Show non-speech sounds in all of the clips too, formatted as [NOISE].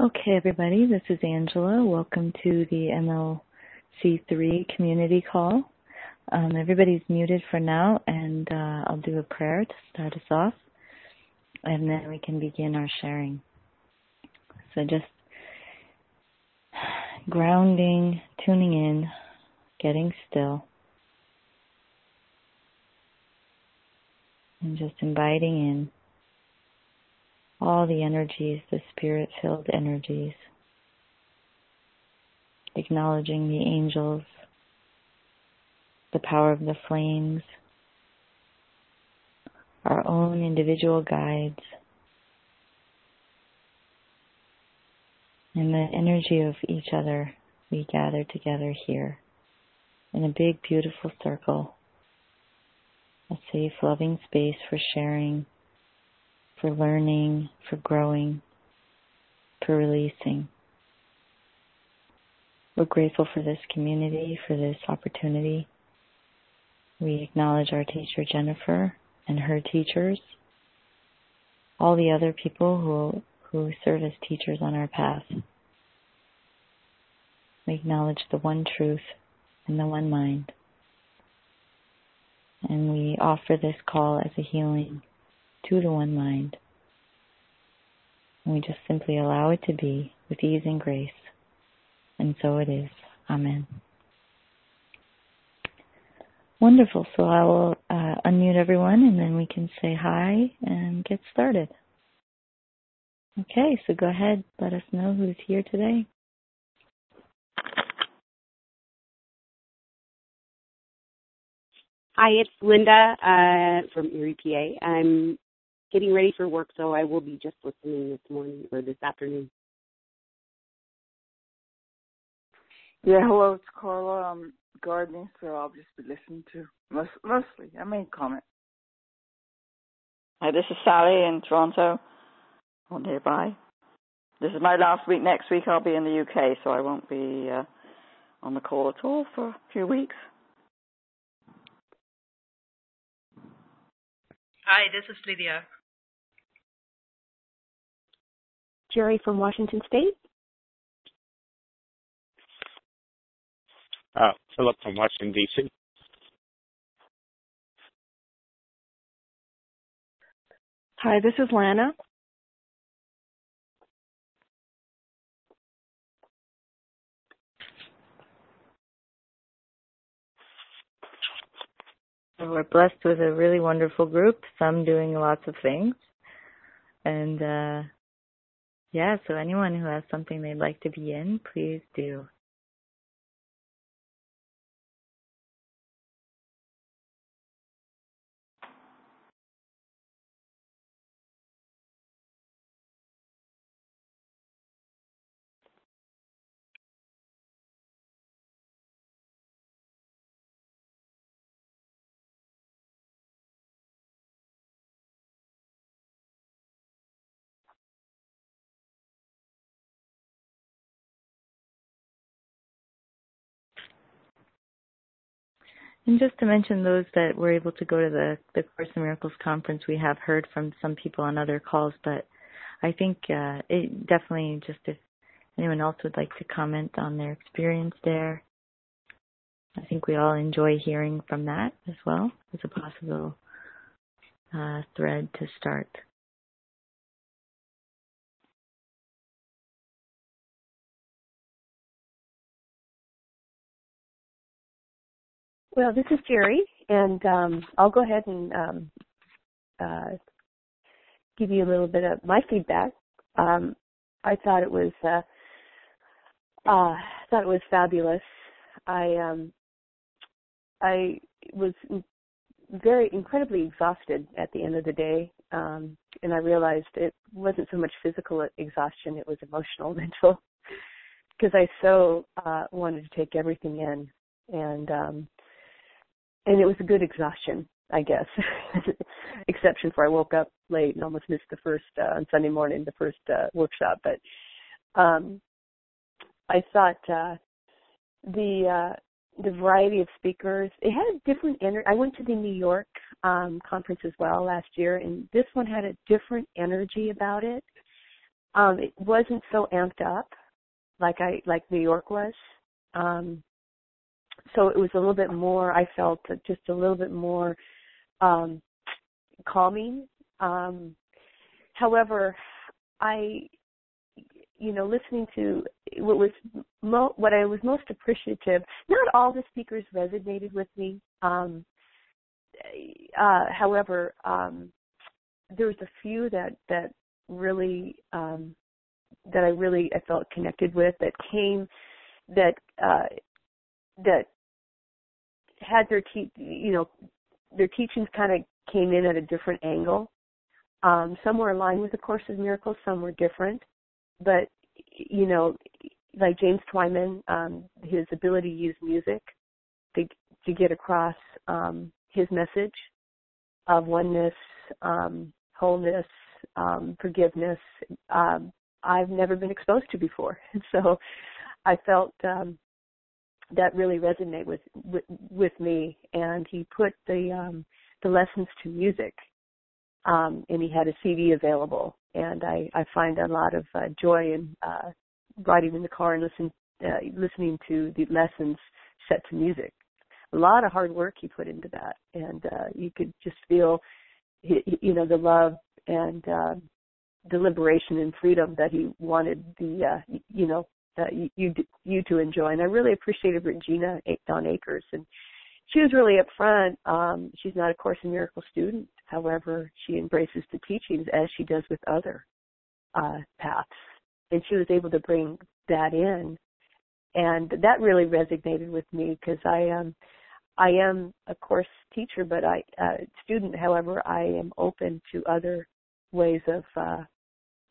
Okay, everybody, this is Angela. Welcome to the MLC3 community call. Um, everybody's muted for now, and uh, I'll do a prayer to start us off, and then we can begin our sharing. So just grounding, tuning in, getting still, and just inviting in all the energies, the spirit filled energies, acknowledging the angels, the power of the flames, our own individual guides, and the energy of each other we gather together here in a big, beautiful circle, a safe, loving space for sharing for learning, for growing, for releasing. We're grateful for this community, for this opportunity. We acknowledge our teacher Jennifer and her teachers, all the other people who, who serve as teachers on our path. We acknowledge the one truth and the one mind. And we offer this call as a healing to one mind. And we just simply allow it to be with ease and grace. And so it is. Amen. Wonderful. So I will uh, unmute everyone and then we can say hi and get started. Okay, so go ahead. Let us know who's here today. Hi, it's Linda uh, from Erie, PA. I'm getting ready for work, so I will be just listening this morning or this afternoon. Yeah, hello, it's Carla. I'm gardening, so I'll just be listening to most, mostly. I may comment. Hi, this is Sally in Toronto or nearby. This is my last week. Next week I'll be in the UK, so I won't be uh, on the call at all for a few weeks. Hi, this is Lydia. Jerry from Washington State. Uh, Philip from Washington, D.C. Hi, this is Lana. we're blessed with a really wonderful group, some doing lots of things. And uh, yeah, so anyone who has something they'd like to be in, please do. And just to mention those that were able to go to the, the Course in Miracles conference, we have heard from some people on other calls, but I think uh, it definitely just if anyone else would like to comment on their experience there, I think we all enjoy hearing from that as well as a possible uh, thread to start. Well, this is Jerry, and um, I'll go ahead and um, uh, give you a little bit of my feedback. Um, I thought it was uh, uh, thought it was fabulous. I um, I was very incredibly exhausted at the end of the day, um, and I realized it wasn't so much physical exhaustion; it was emotional, [LAUGHS] mental, because I so uh, wanted to take everything in, and um, and it was a good exhaustion, I guess. [LAUGHS] Exception for I woke up late and almost missed the first uh, on Sunday morning, the first uh, workshop. But um, I thought uh, the uh, the variety of speakers. It had a different energy. I went to the New York um, conference as well last year, and this one had a different energy about it. um, it wasn't so amped up like I like New York was. Um, so it was a little bit more. I felt just a little bit more um, calming. Um, however, I, you know, listening to what was mo- what I was most appreciative. Not all the speakers resonated with me. Um, uh, however, um, there was a few that that really um, that I really I felt connected with that came that uh, that had their te- you know their teachings kind of came in at a different angle. Um, some were aligned with the Course of Miracles, some were different. But you know, like James Twyman, um, his ability to use music to to get across um, his message of oneness, um, wholeness, um, forgiveness, um, I've never been exposed to before. And [LAUGHS] so I felt um, that really resonated with, with with me. And he put the um, the lessons to music, um, and he had a CD available. And I I find a lot of uh, joy in uh, riding in the car and listen uh, listening to the lessons set to music. A lot of hard work he put into that, and uh, you could just feel, you know, the love and uh, the liberation and freedom that he wanted the uh, you know uh, you you to enjoy. And I really appreciated Regina Dawn Akers, and she was really upfront. Um, she's not a Course in Miracles student, however, she embraces the teachings as she does with other uh, paths, and she was able to bring that in, and that really resonated with me because I um I am a course teacher, but I uh, student. However, I am open to other ways of uh,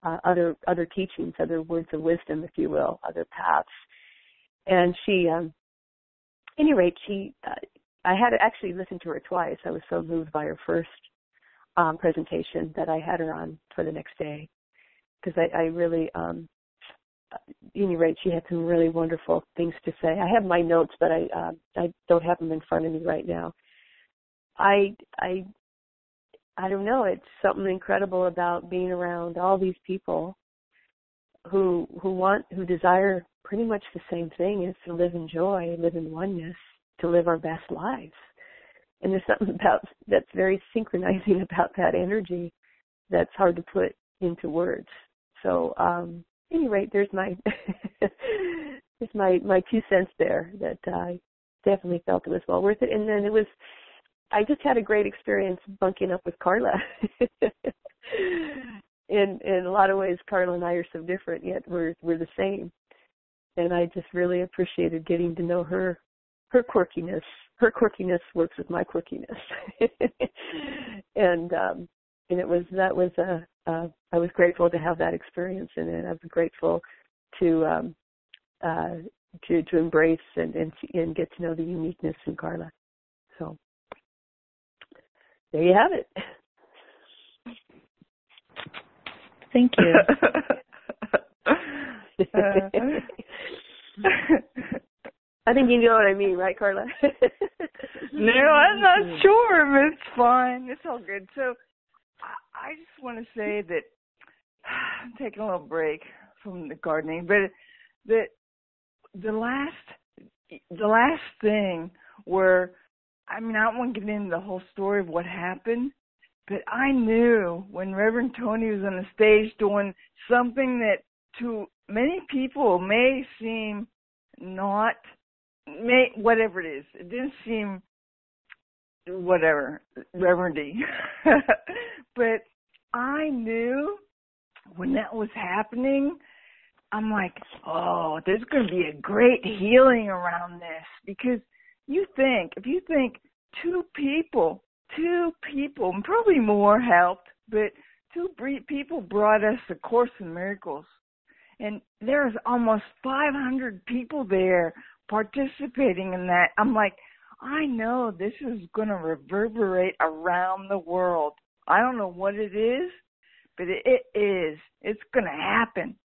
uh, other other teachings, other words of wisdom, if you will, other paths. And she, um, any rate, she, uh, I had actually listened to her twice. I was so moved by her first um, presentation that I had her on for the next day because I, I really, um, at any rate, she had some really wonderful things to say. I have my notes, but I uh, I don't have them in front of me right now. I I I don't know, it's something incredible about being around all these people who who want who desire pretty much the same thing is to live in joy, live in oneness, to live our best lives. And there's something [LAUGHS] about that's very synchronizing about that energy that's hard to put into words. So um any rate there's my [LAUGHS] there's my my two cents there that I definitely felt it was well worth it. And then it was I just had a great experience bunking up with Carla. [LAUGHS] in in a lot of ways, Carla and I are so different, yet we're we're the same. And I just really appreciated getting to know her, her quirkiness. Her quirkiness works with my quirkiness, [LAUGHS] and um, and it was that was a uh, I was grateful to have that experience, and, and I was grateful to um, uh, to to embrace and and and get to know the uniqueness in Carla. So there you have it. Thank you. [LAUGHS] I think you know what I mean, right, Carla? [LAUGHS] no, I'm not sure, but it's fine. It's all good. So, I, I just want to say that [SIGHS] I'm taking a little break from the gardening, but that the last the last thing where I mean, I don't want to get into the whole story of what happened, but I knew when Reverend Tony was on the stage doing something that to many people may seem not, may whatever it is, it didn't seem whatever reverendy, [LAUGHS] but I knew when that was happening. I'm like, oh, there's going to be a great healing around this because you think, if you think two people, two people, and probably more helped, but two people brought us the Course in Miracles. And there's almost 500 people there participating in that. I'm like, I know this is going to reverberate around the world. I don't know what it is, but it, it is. It's going to happen.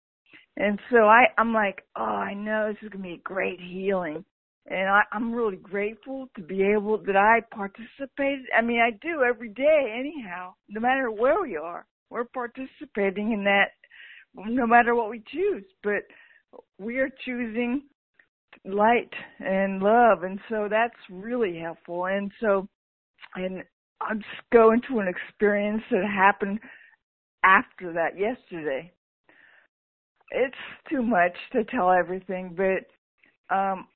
And so I, I'm like, oh, I know this is going to be a great healing and I, I'm really grateful to be able that I participated. I mean, I do every day anyhow, no matter where we are. We're participating in that no matter what we choose. But we are choosing light and love, and so that's really helpful. And so, and I'm just going to an experience that happened after that yesterday. It's too much to tell everything, but um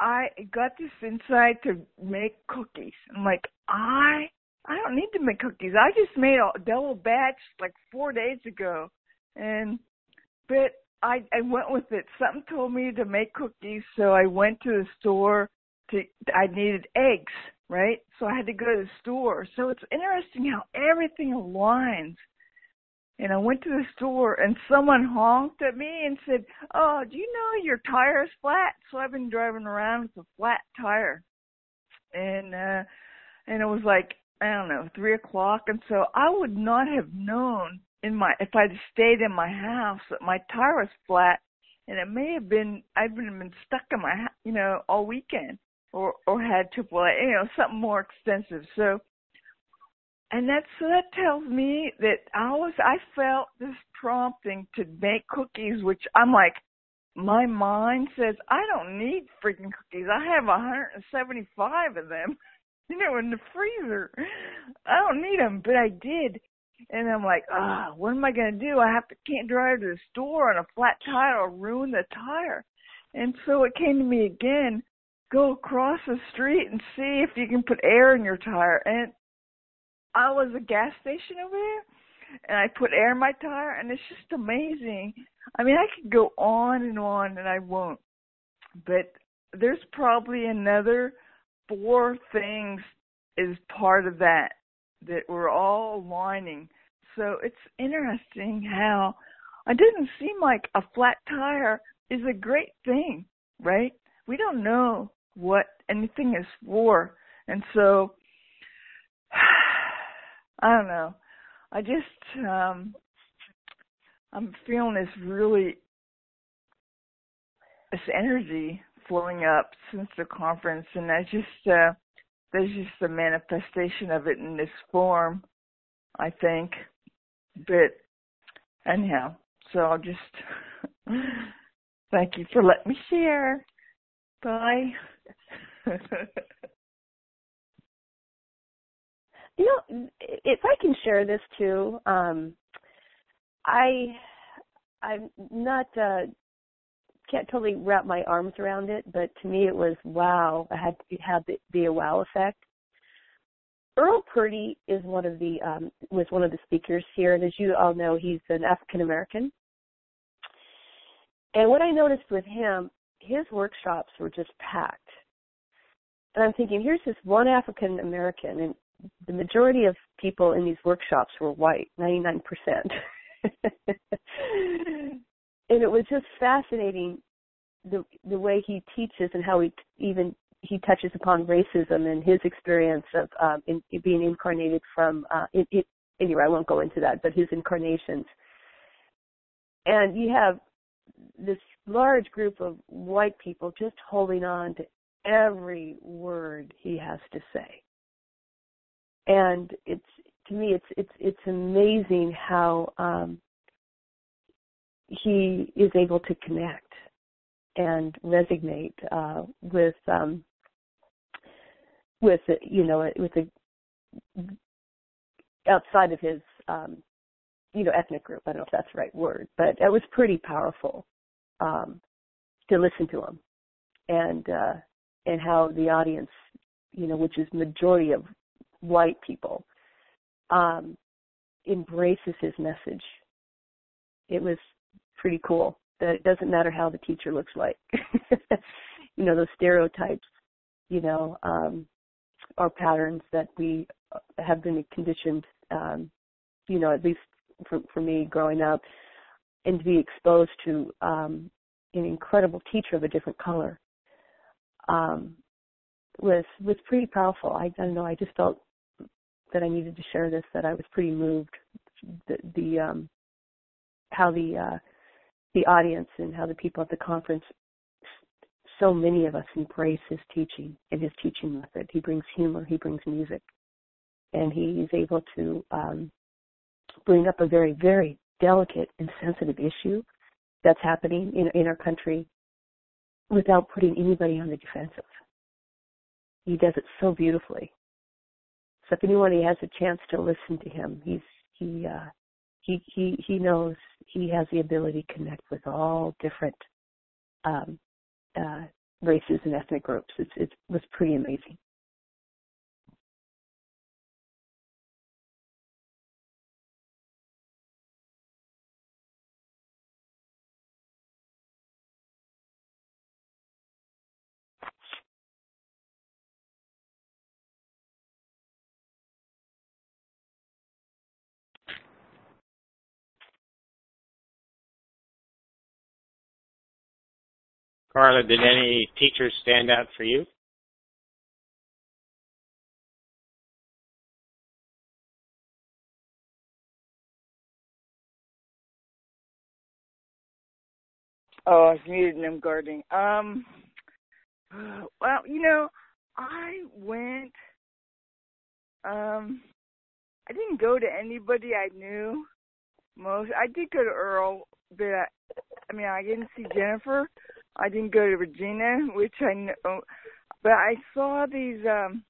I got this insight to make cookies. I'm like, I I don't need to make cookies. I just made a double batch like four days ago, and but I I went with it. Something told me to make cookies, so I went to the store. To I needed eggs, right? So I had to go to the store. So it's interesting how everything aligns. And I went to the store and someone honked at me and said, "Oh, do you know your tire's flat?" So I've been driving around with a flat tire, and uh, and it was like I don't know three o'clock, and so I would not have known in my if I'd stayed in my house that my tire was flat, and it may have been I've been been stuck in my you know all weekend or or had triple A, you know something more extensive. So, and that's so that tells me that I was I felt this prompting to make cookies, which I'm like. My mind says I don't need freaking cookies. I have 175 of them, [LAUGHS] you know, in the freezer. I don't need them, but I did and I'm like, ah, what am I gonna do? I have to can't drive to the store on a flat tire or ruin the tire. And so it came to me again, go across the street and see if you can put air in your tire. And I was a gas station over there and I put air in my tire and it's just amazing. I mean I could go on and on and I won't. But there's probably another four things is part of that that we're all aligning. So it's interesting how it doesn't seem like a flat tire is a great thing, right? We don't know what anything is for. And so I don't know. I just um I'm feeling this really this energy flowing up since the conference and I just uh there's just a manifestation of it in this form, I think. But anyhow, so I'll just [LAUGHS] thank you for letting me share. Bye. [LAUGHS] you know, if I can share this too, um, I I'm not uh, can't totally wrap my arms around it, but to me it was wow. I had to have the, be wow effect. Earl Purdy is one of the um, was one of the speakers here, and as you all know, he's an African American. And what I noticed with him, his workshops were just packed. And I'm thinking, here's this one African American, and the majority of people in these workshops were white, 99%. [LAUGHS] and it was just fascinating the the way he teaches and how he even he touches upon racism and his experience of um, in, in being incarnated from uh, in, in, anyway I won't go into that but his incarnations and you have this large group of white people just holding on to every word he has to say and it's to me it's it's it's amazing how um he is able to connect and resonate uh, with um, with you know with the outside of his um, you know ethnic group. I don't know if that's the right word, but it was pretty powerful um, to listen to him and uh, and how the audience, you know, which is majority of white people, um, embraces his message. It was pretty cool. That it doesn't matter how the teacher looks like. [LAUGHS] you know, those stereotypes, you know, um, are patterns that we have been conditioned, um, you know, at least for, for me growing up, and to be exposed to um, an incredible teacher of a different color um, was was pretty powerful. I, I don't know. I just felt that I needed to share this. That I was pretty moved. The, the um, how the uh, the audience and how the people at the conference so many of us embrace his teaching and his teaching method. He brings humor, he brings music, and he is able to um, bring up a very, very delicate and sensitive issue that's happening in in our country without putting anybody on the defensive. He does it so beautifully. So if anyone has a chance to listen to him, he's he uh he he he knows he has the ability to connect with all different um uh races and ethnic groups. It's it was pretty amazing. Carla, did any teachers stand out for you? Oh, I was muted and I'm guarding. Um, well, you know, I went. Um, I didn't go to anybody I knew. Most I did go to Earl, but I, I mean, I didn't see Jennifer. I didn't go to Regina, which I know, but I saw these. um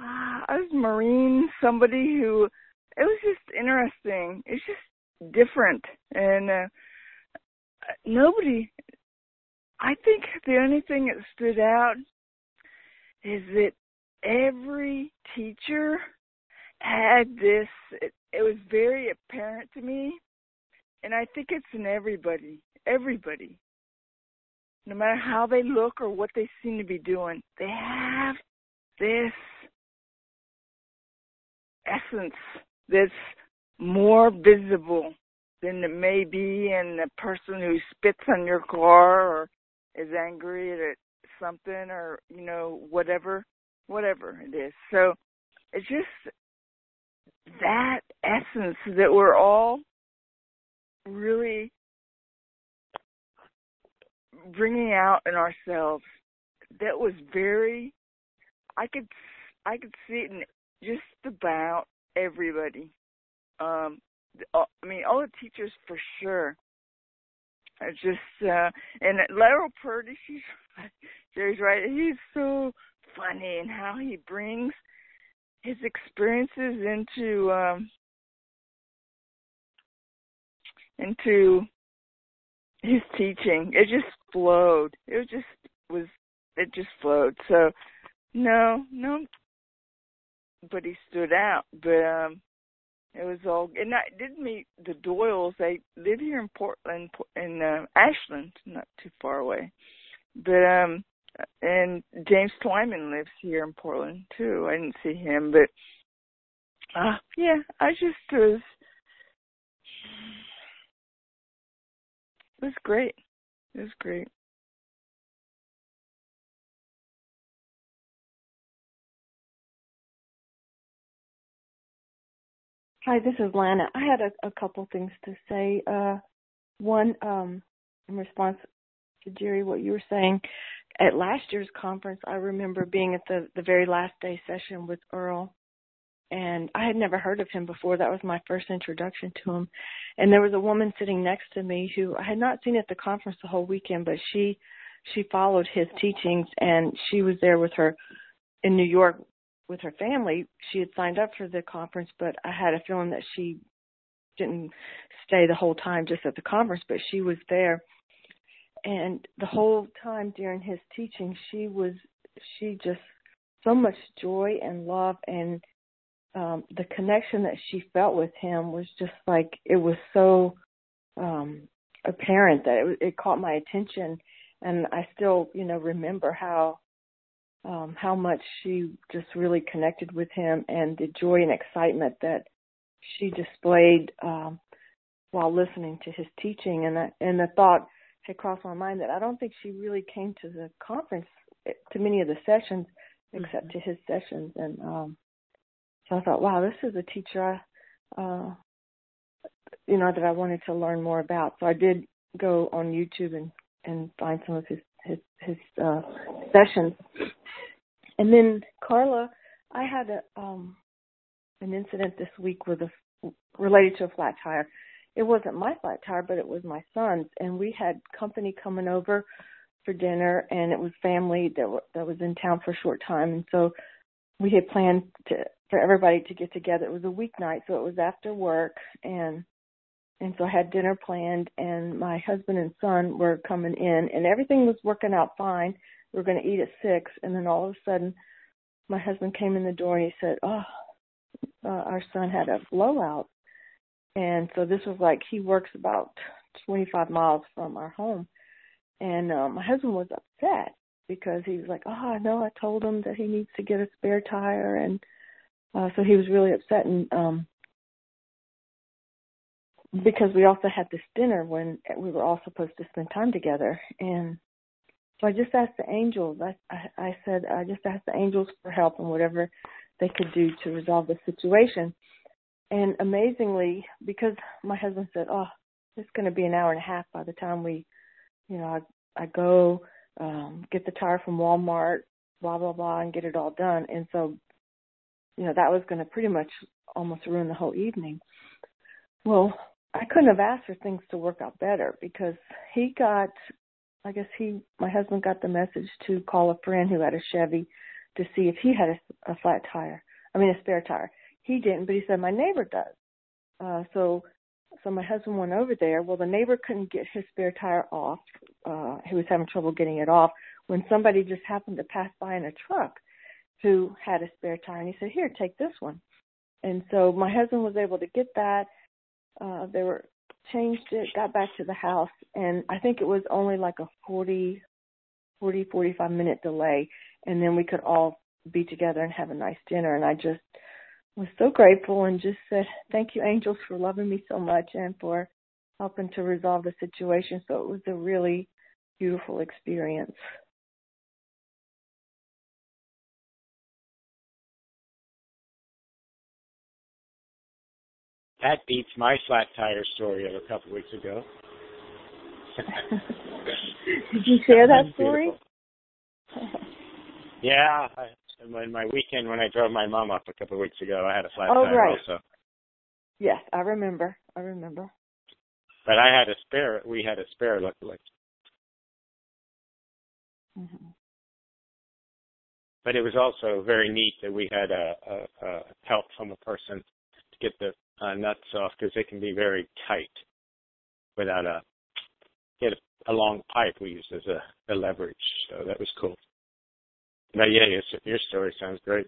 I was Marine, somebody who it was just interesting. It's just different, and uh, nobody. I think the only thing that stood out is that every teacher had this. It, it was very apparent to me, and I think it's in everybody. Everybody no matter how they look or what they seem to be doing, they have this essence that's more visible than it may be in the person who spits on your car or is angry at something or, you know, whatever, whatever it is. So it's just that essence that we're all really bringing out in ourselves that was very i could i could see it in just about everybody. Um uh, i mean all the teachers for sure. It's just uh and Laurel Purdy [LAUGHS] she's Jerry's right he's so funny and how he brings his experiences into um into his teaching. It just flowed. It was just was. It just flowed. So, no, no, but he stood out. But um, it was all. And I did meet the Doyles. They live here in Portland, in uh, Ashland, not too far away. But um, and James Twyman lives here in Portland too. I didn't see him, but uh yeah, I just was It was great. It was great. Hi, this is Lana. I had a, a couple things to say. Uh, one, um, in response to Jerry, what you were saying, at last year's conference, I remember being at the the very last day session with Earl, and I had never heard of him before. That was my first introduction to him. And there was a woman sitting next to me who I had not seen at the conference the whole weekend, but she she followed his teachings and she was there with her in New York with her family. She had signed up for the conference, but I had a feeling that she didn't stay the whole time just at the conference, but she was there. And the whole time during his teaching, she was she just so much joy and love and um the connection that she felt with him was just like it was so um apparent that it it caught my attention. And I still you know remember how um how much she just really connected with him and the joy and excitement that she displayed um while listening to his teaching. And that and the thought had crossed my mind that I don't think she really came to the conference eh, to many of the sessions except mm-hmm. to his sessions. And um so I thought, wow, this is a teacher, uh, you know, that I wanted to learn more about. So I did go on YouTube and and find some of his his his uh, sessions. And then Carla, I had a um an incident this week with a related to a flat tire. It wasn't my flat tire, but it was my son's, and we had company coming over for dinner, and it was family that w- that was in town for a short time, and so we had planned to for everybody to get together. It was a weeknight, so it was after work, and and so I had dinner planned, and my husband and son were coming in, and everything was working out fine. We were going to eat at six, and then all of a sudden, my husband came in the door and he said, "Oh, uh, our son had a blowout," and so this was like he works about 25 miles from our home, and um, my husband was upset because he was like, "Oh, I know I told him that he needs to get a spare tire," and uh, so he was really upset and. um because we also had this dinner when we were all supposed to spend time together. And so I just asked the angels. I, I I said I just asked the angels for help and whatever they could do to resolve the situation. And amazingly because my husband said oh it's going to be an hour and a half by the time we you know I I go um get the tire from Walmart blah blah blah and get it all done. And so you know that was going to pretty much almost ruin the whole evening well I couldn't have asked for things to work out better because he got, I guess he, my husband got the message to call a friend who had a Chevy to see if he had a, a flat tire. I mean, a spare tire. He didn't, but he said my neighbor does. Uh, so, so my husband went over there. Well, the neighbor couldn't get his spare tire off. Uh, he was having trouble getting it off when somebody just happened to pass by in a truck who had a spare tire, and he said, "Here, take this one." And so my husband was able to get that. Uh they were changed it got back to the house and i think it was only like a forty forty forty five minute delay and then we could all be together and have a nice dinner. And i just was so grateful and just said thank you angels for loving me so much and for helping to resolve the situation. So it was a really beautiful experience That beats my flat tire story of a couple of weeks ago. [LAUGHS] Did you share that story? [LAUGHS] yeah, I, when my weekend when I drove my mom up a couple of weeks ago, I had a flat oh, tire right. also. Yes, I remember. I remember. But I had a spare. We had a spare, luckily. Mm-hmm. But it was also very neat that we had a, a, a help from a person to get the uh, nuts off because they can be very tight without a get a, a long pipe we use as a, a leverage. So that was cool. But yeah, your, your story sounds great.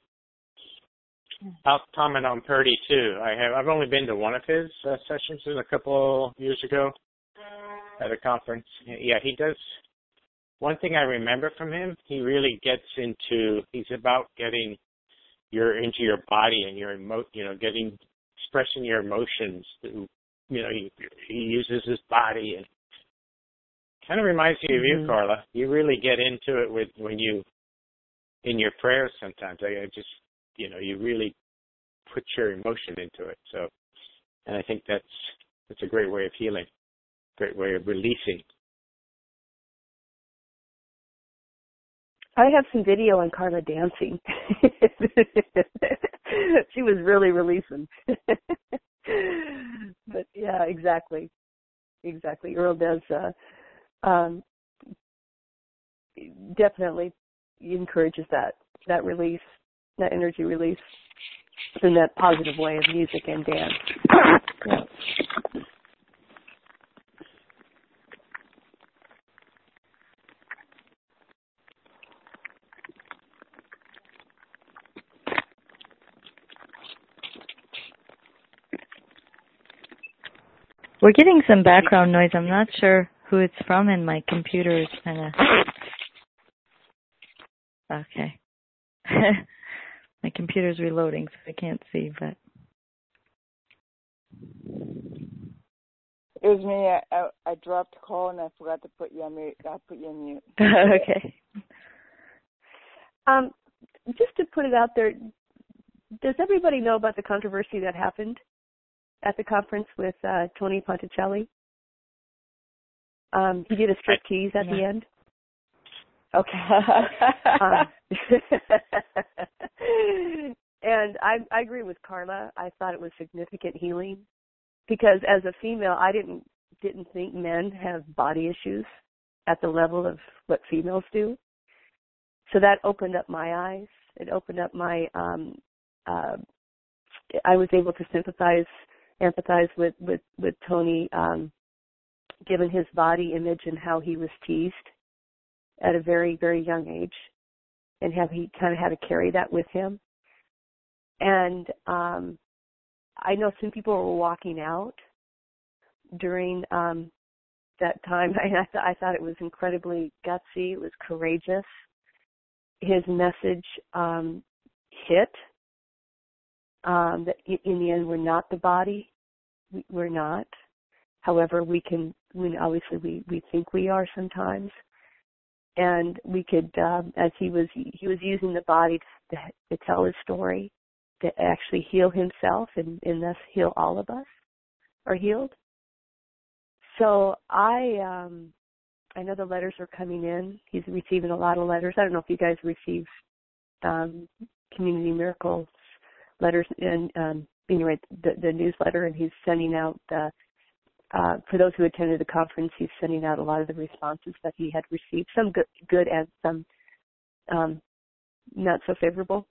I'll comment on Purdy too. I have I've only been to one of his uh, sessions a couple years ago at a conference. Yeah, he does. One thing I remember from him, he really gets into. He's about getting your into your body and your emo, you know, getting expressing your emotions. Through, you know, he, he uses his body and kind of reminds me of mm-hmm. you, Carla. You really get into it with when you in your prayers. Sometimes I, I just, you know, you really put your emotion into it. So, and I think that's that's a great way of healing, great way of releasing. I have some video on Carla dancing. [LAUGHS] [LAUGHS] she was really releasing. [LAUGHS] but yeah, exactly. Exactly. Earl does uh um definitely encourages that that release, that energy release in that positive way of music and dance. Yeah. We're getting some background noise. I'm not sure who it's from, and my computer is kind of. Okay. [LAUGHS] my computer's reloading, so I can't see, but. It was me. I, I, I dropped a call and I forgot to put you on mute. I put you on mute. [LAUGHS] okay. Um, just to put it out there, does everybody know about the controversy that happened at the conference with uh, Tony Ponticello? Um, he did a strip tease at yeah. the end. Okay. um, [LAUGHS] [LAUGHS] and I I agree with Carla. I thought it was significant healing because as a female, I didn't didn't think men have body issues at the level of what females do. So that opened up my eyes. It opened up my um uh I was able to sympathize empathize with with with Tony um given his body image and how he was teased at a very very young age and how he kind of had to carry that with him and um I know some people were walking out during um that time. [LAUGHS] I, I, th- I thought it was incredibly gutsy. It was courageous. His message um, hit. Um, that in the end, we're not the body. We're not. However, we can. We obviously we we think we are sometimes, and we could, um, as he was he was using the body to, to tell his story, to actually heal himself and, and thus heal all of us, are healed. So I um I know the letters are coming in. He's receiving a lot of letters. I don't know if you guys receive um community miracles letters and um anyway the, the newsletter and he's sending out the uh, for those who attended the conference, he's sending out a lot of the responses that he had received, some good, good and some um, not so favorable.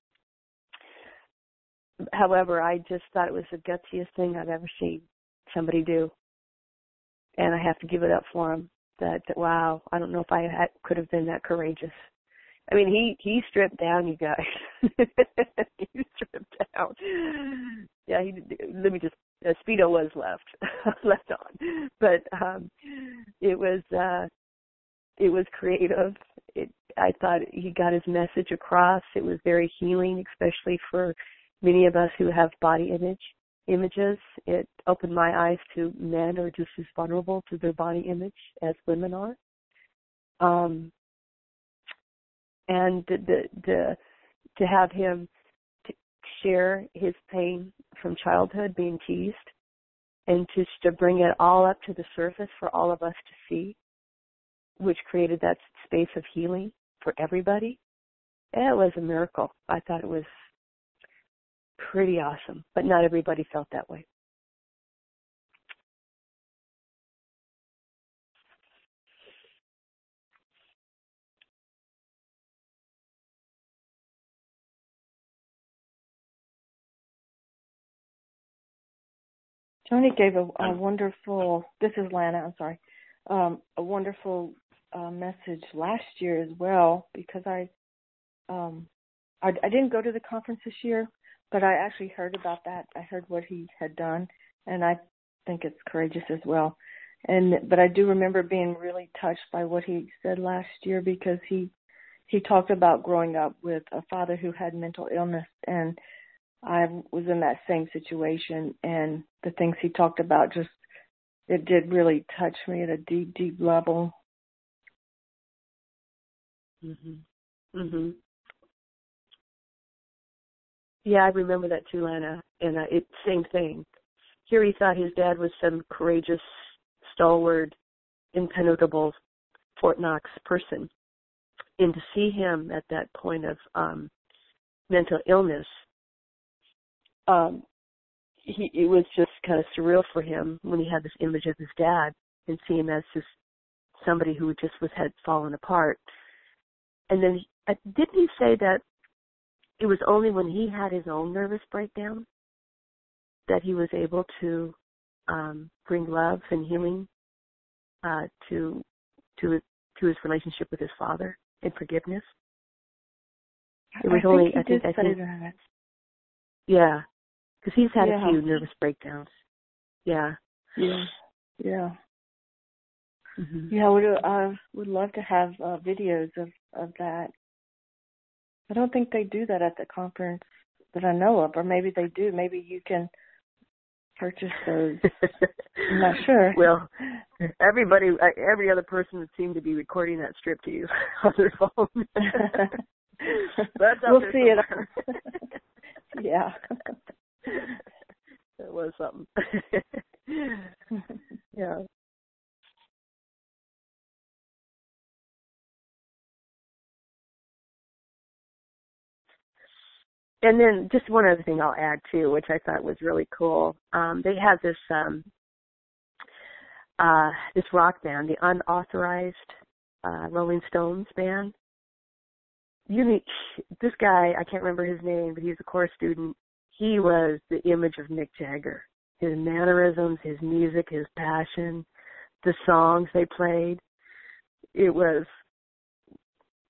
However, I just thought it was the gutsiest thing I've ever seen somebody do and I have to give it up for him. That, that wow, I don't know if I had, could have been that courageous. I mean, he he stripped down, you guys. [LAUGHS] he stripped down. Yeah, he. Let me just. Uh, Speedo was left [LAUGHS] left on, but um it was uh it was creative. It I thought he got his message across. It was very healing, especially for many of us who have body image images. It opened my eyes to men are just as vulnerable to their body image as women are. Um, and the, the, the, to have him to share his pain from childhood being teased and just to bring it all up to the surface for all of us to see, which created that space of healing for everybody. It was a miracle. I thought it was pretty awesome, but not everybody felt that way. Tony gave a, a wonderful. This is Lana. I'm sorry. Um, a wonderful uh, message last year as well because I, um, I, I didn't go to the conference this year, but I actually heard about that. I heard what he had done, and I think it's courageous as well. And but I do remember being really touched by what he said last year because he he talked about growing up with a father who had mental illness and I was in that same situation and the things he talked about just it did really touch me at a deep deep level. Mhm. Mhm. Yeah, I remember that too, Lana. And uh, it same thing. Here he thought his dad was some courageous, stalwart, impenetrable Fort Knox person, and to see him at that point of um mental illness, um, he it was just kind of surreal for him when he had this image of his dad and see him as just somebody who just was had fallen apart. And then didn't he say that it was only when he had his own nervous breakdown that he was able to um, bring love and healing uh, to to to his relationship with his father and forgiveness. It was I only I did think I think. Yeah, because he's had Yeah. a few nervous breakdowns. Yeah. Yeah. Yeah. hmm Yeah, I would I would love to have uh, videos of of that. I don't think they do that at the conference that I know of, or maybe they do. Maybe you can purchase those. I'm not [LAUGHS] sure. well, everybody, uh, every other person would seem to be recording that strip to you [LAUGHS] on their phone. [LAUGHS] That's we'll see it. yeah. [LAUGHS] It was something. [LAUGHS] yeah. and then just one other thing I'll add too, which I thought was really cool. Um, they have this um, uh, this rock band, the unauthorized uh, Rolling Stones band. Meet this guy, I can't remember his name, but he's a core student. He was the image of Mick Jagger. His mannerisms, his music, his passion, the songs they played. It was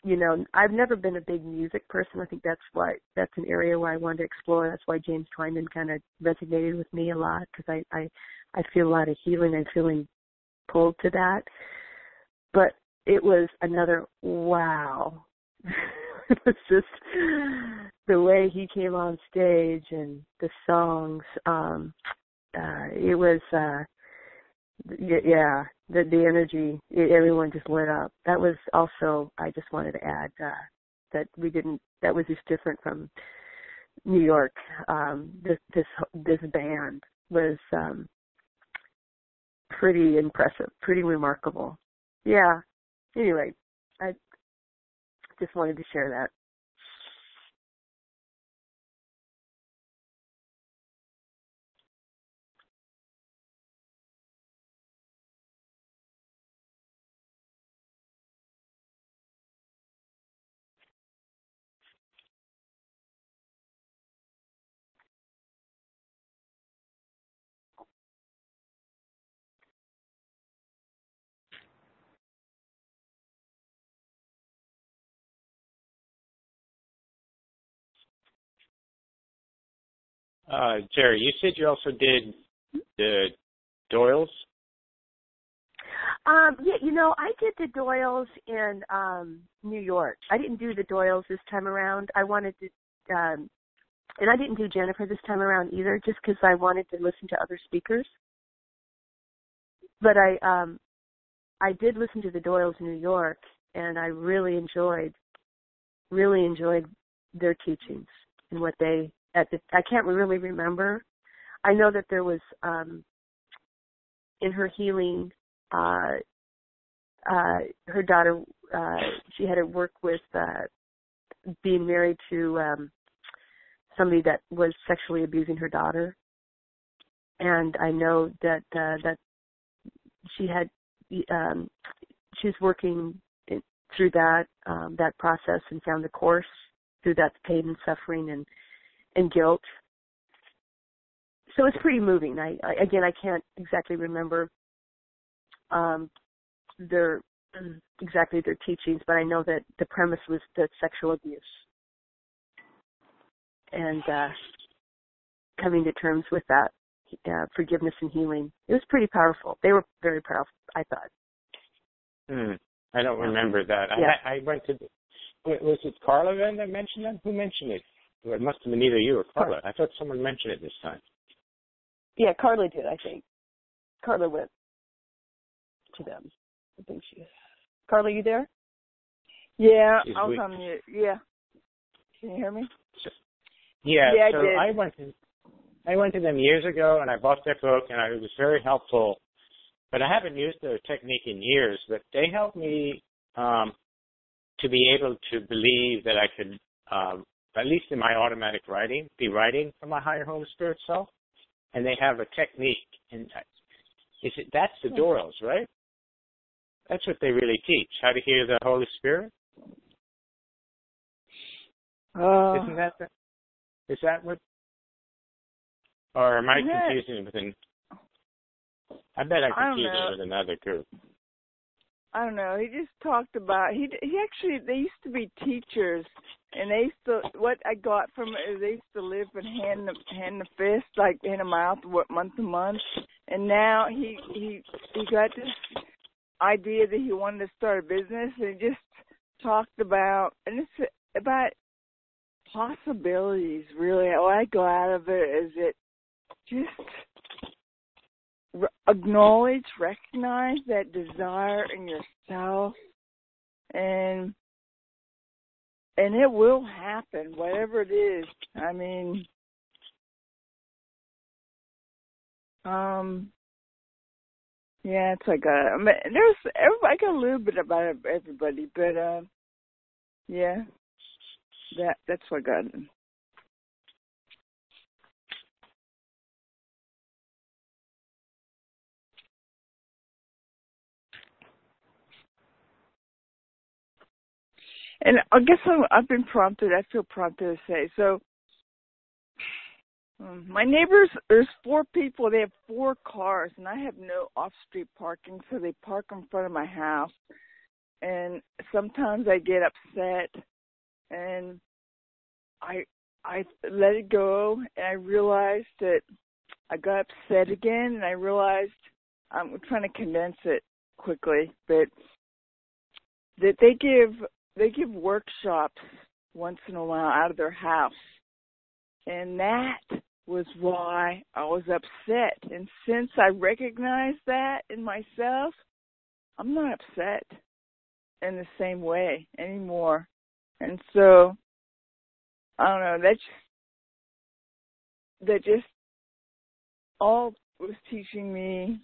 you know, I've never been a big music person. I think that's why that's an area where I wanted to explore. That's why James Twyman kind of resonated with me a lot because I I I feel a lot of healing I'm feeling pulled to that. But it was another wow. [LAUGHS] it was just the way he came on stage and the songs. Um uh it was uh yeah, the the energy, everyone just lit up. That was also I just wanted to add uh, that we didn't. That was just different from New York. Um, this this this band was um, pretty impressive, pretty remarkable. Yeah. Anyway, I just wanted to share that. Uh, Jerry, you said you also did the Doyles. Um, yeah, you know, I did the Doyles in um New York. I didn't do the Doyles this time around. I wanted to, um, and I didn't do Jennifer this time around either, just because I wanted to listen to other speakers. But I, um, I did listen to the Doyles in New York, and I really enjoyed, really enjoyed their teachings and what they at the I can't really remember. I know that there was um in her healing uh uh her daughter uh she had to work with uh being married to um somebody that was sexually abusing her daughter and I know that uh that she had um she's working in, through that um that process and found the course through that pain and suffering and and guilt. So it's pretty moving. I, I again, I can't exactly remember um, their exactly their teachings, but I know that the premise was the sexual abuse and uh, coming to terms with that, uh, forgiveness and healing. It was pretty powerful. They were very powerful, I thought. Hmm. I don't remember that. Yeah. I, I went to. Was it Carla then that mentioned that? Who mentioned it? Well, it must have been either you or Carla. I thought someone mentioned it this time. Yeah, Carla did, I think. Carla went to them. I think she is. Carla, you there? Yeah, She's I was weak. on mute. Yeah. Can you hear me? Yeah, Yeah, I did. I went to I went to them years ago and I bought their book and I, it was very helpful. But I haven't used their technique in years, but they helped me um to be able to believe that I could um at least in my automatic writing, be writing from my higher Holy Spirit self. And they have a technique and is it that's the Doyles, right? That's what they really teach, how to hear the Holy Spirit. Uh, Isn't that the, is that what or am I confusing it with an I bet I I confused know. it with another group. I don't know. He just talked about he he actually they used to be teachers, and they used to what I got from it is they used to live in hand hand to fist, like hand a mouth, what month to month, and now he he he got this idea that he wanted to start a business, and he just talked about and it's about possibilities. Really, what I go out of it is it just acknowledge, recognize that desire in yourself, and and it will happen, whatever it is. I mean, um, yeah, it's like a. I mean, there's everybody got a little bit about everybody, but uh, yeah, that that's what I got. And I guess I'm, I've been prompted. I feel prompted to say so. Um, my neighbors, there's four people. They have four cars, and I have no off-street parking, so they park in front of my house. And sometimes I get upset, and I I let it go, and I realized that I got upset again, and I realized I'm trying to condense it quickly, but that they give they give workshops once in a while out of their house. And that was why I was upset. And since I recognize that in myself, I'm not upset in the same way anymore. And so I don't know, that just that just all was teaching me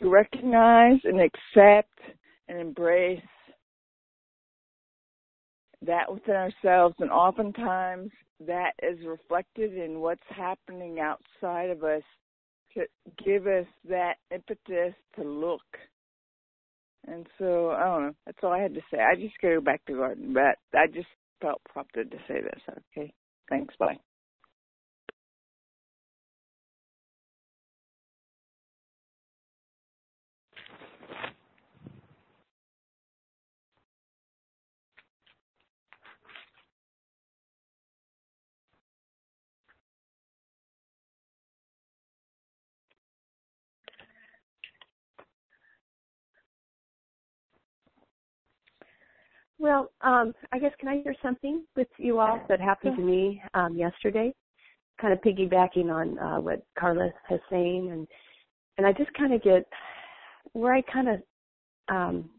to recognize and accept and embrace that within ourselves and oftentimes that is reflected in what's happening outside of us to give us that impetus to look. And so I don't know. That's all I had to say. I just go back to garden, but I just felt prompted to say this. Okay. Thanks. Bye. Well, um, I guess can I share something with you all that happened to me um, yesterday? Kind of piggybacking on uh, what Carla has saying, and and I just kind of get where I kind of um,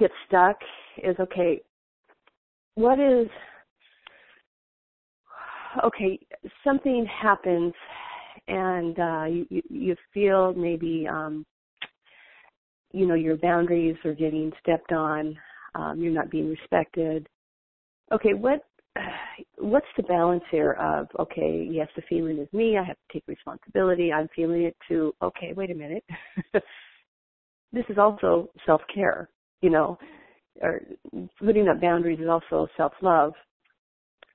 get stuck is okay. What is okay? Something happens, and uh, you, you you feel maybe um, you know your boundaries are getting stepped on um, you're not being respected. Okay, what what's the balance here of okay, yes, the feeling is me, I have to take responsibility, I'm feeling it too. Okay, wait a minute. [LAUGHS] this is also self care, you know, or putting up boundaries is also self love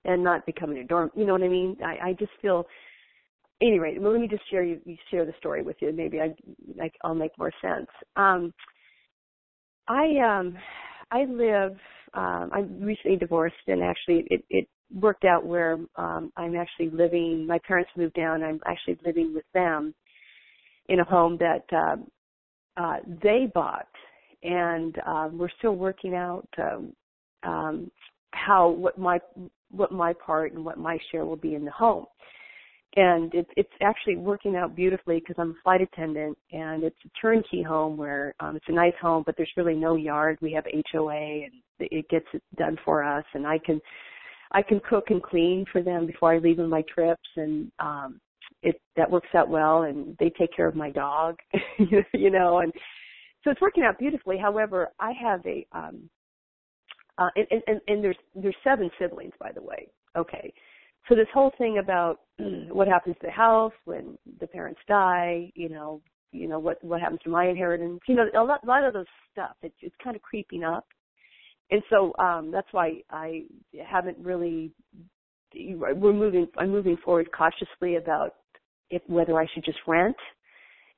and not becoming a dorm you know what I mean? I, I just feel anyway, well, let me just share you share the story with you. Maybe I, I I'll make more sense. Um I um I live. Um, I'm recently divorced, and actually, it, it worked out where um, I'm actually living. My parents moved down. I'm actually living with them in a home that uh, uh, they bought, and uh, we're still working out um, um, how what my what my part and what my share will be in the home and it's it's actually working out beautifully because I'm a flight attendant and it's a turnkey home where um it's a nice home but there's really no yard. We have HOA and it gets it done for us and I can I can cook and clean for them before I leave on my trips and um it that works out well and they take care of my dog [LAUGHS] you know and so it's working out beautifully. However, I have a um uh and, and and there's there's seven siblings by the way. Okay so this whole thing about [CLEARS THROAT] what happens to the house when the parents die, you know, you know what what happens to my inheritance, you know, a lot, a lot of those stuff. It's it's kind of creeping up, and so um that's why I haven't really. We're moving. I'm moving forward cautiously about if whether I should just rent,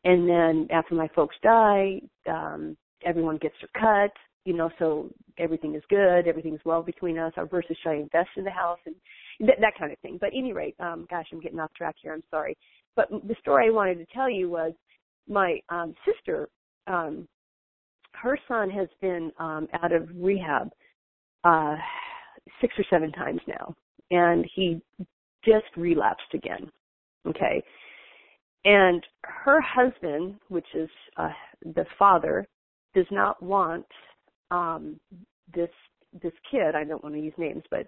and then after my folks die, um everyone gets their cut, you know, so everything is good, everything is well between us, or versus should I invest in the house and that, that kind of thing. But any rate, um, gosh, I'm getting off track here. I'm sorry. But the story I wanted to tell you was my um, sister. Um, her son has been um, out of rehab uh, six or seven times now, and he just relapsed again. Okay, and her husband, which is uh, the father, does not want um, this this kid. I don't want to use names, but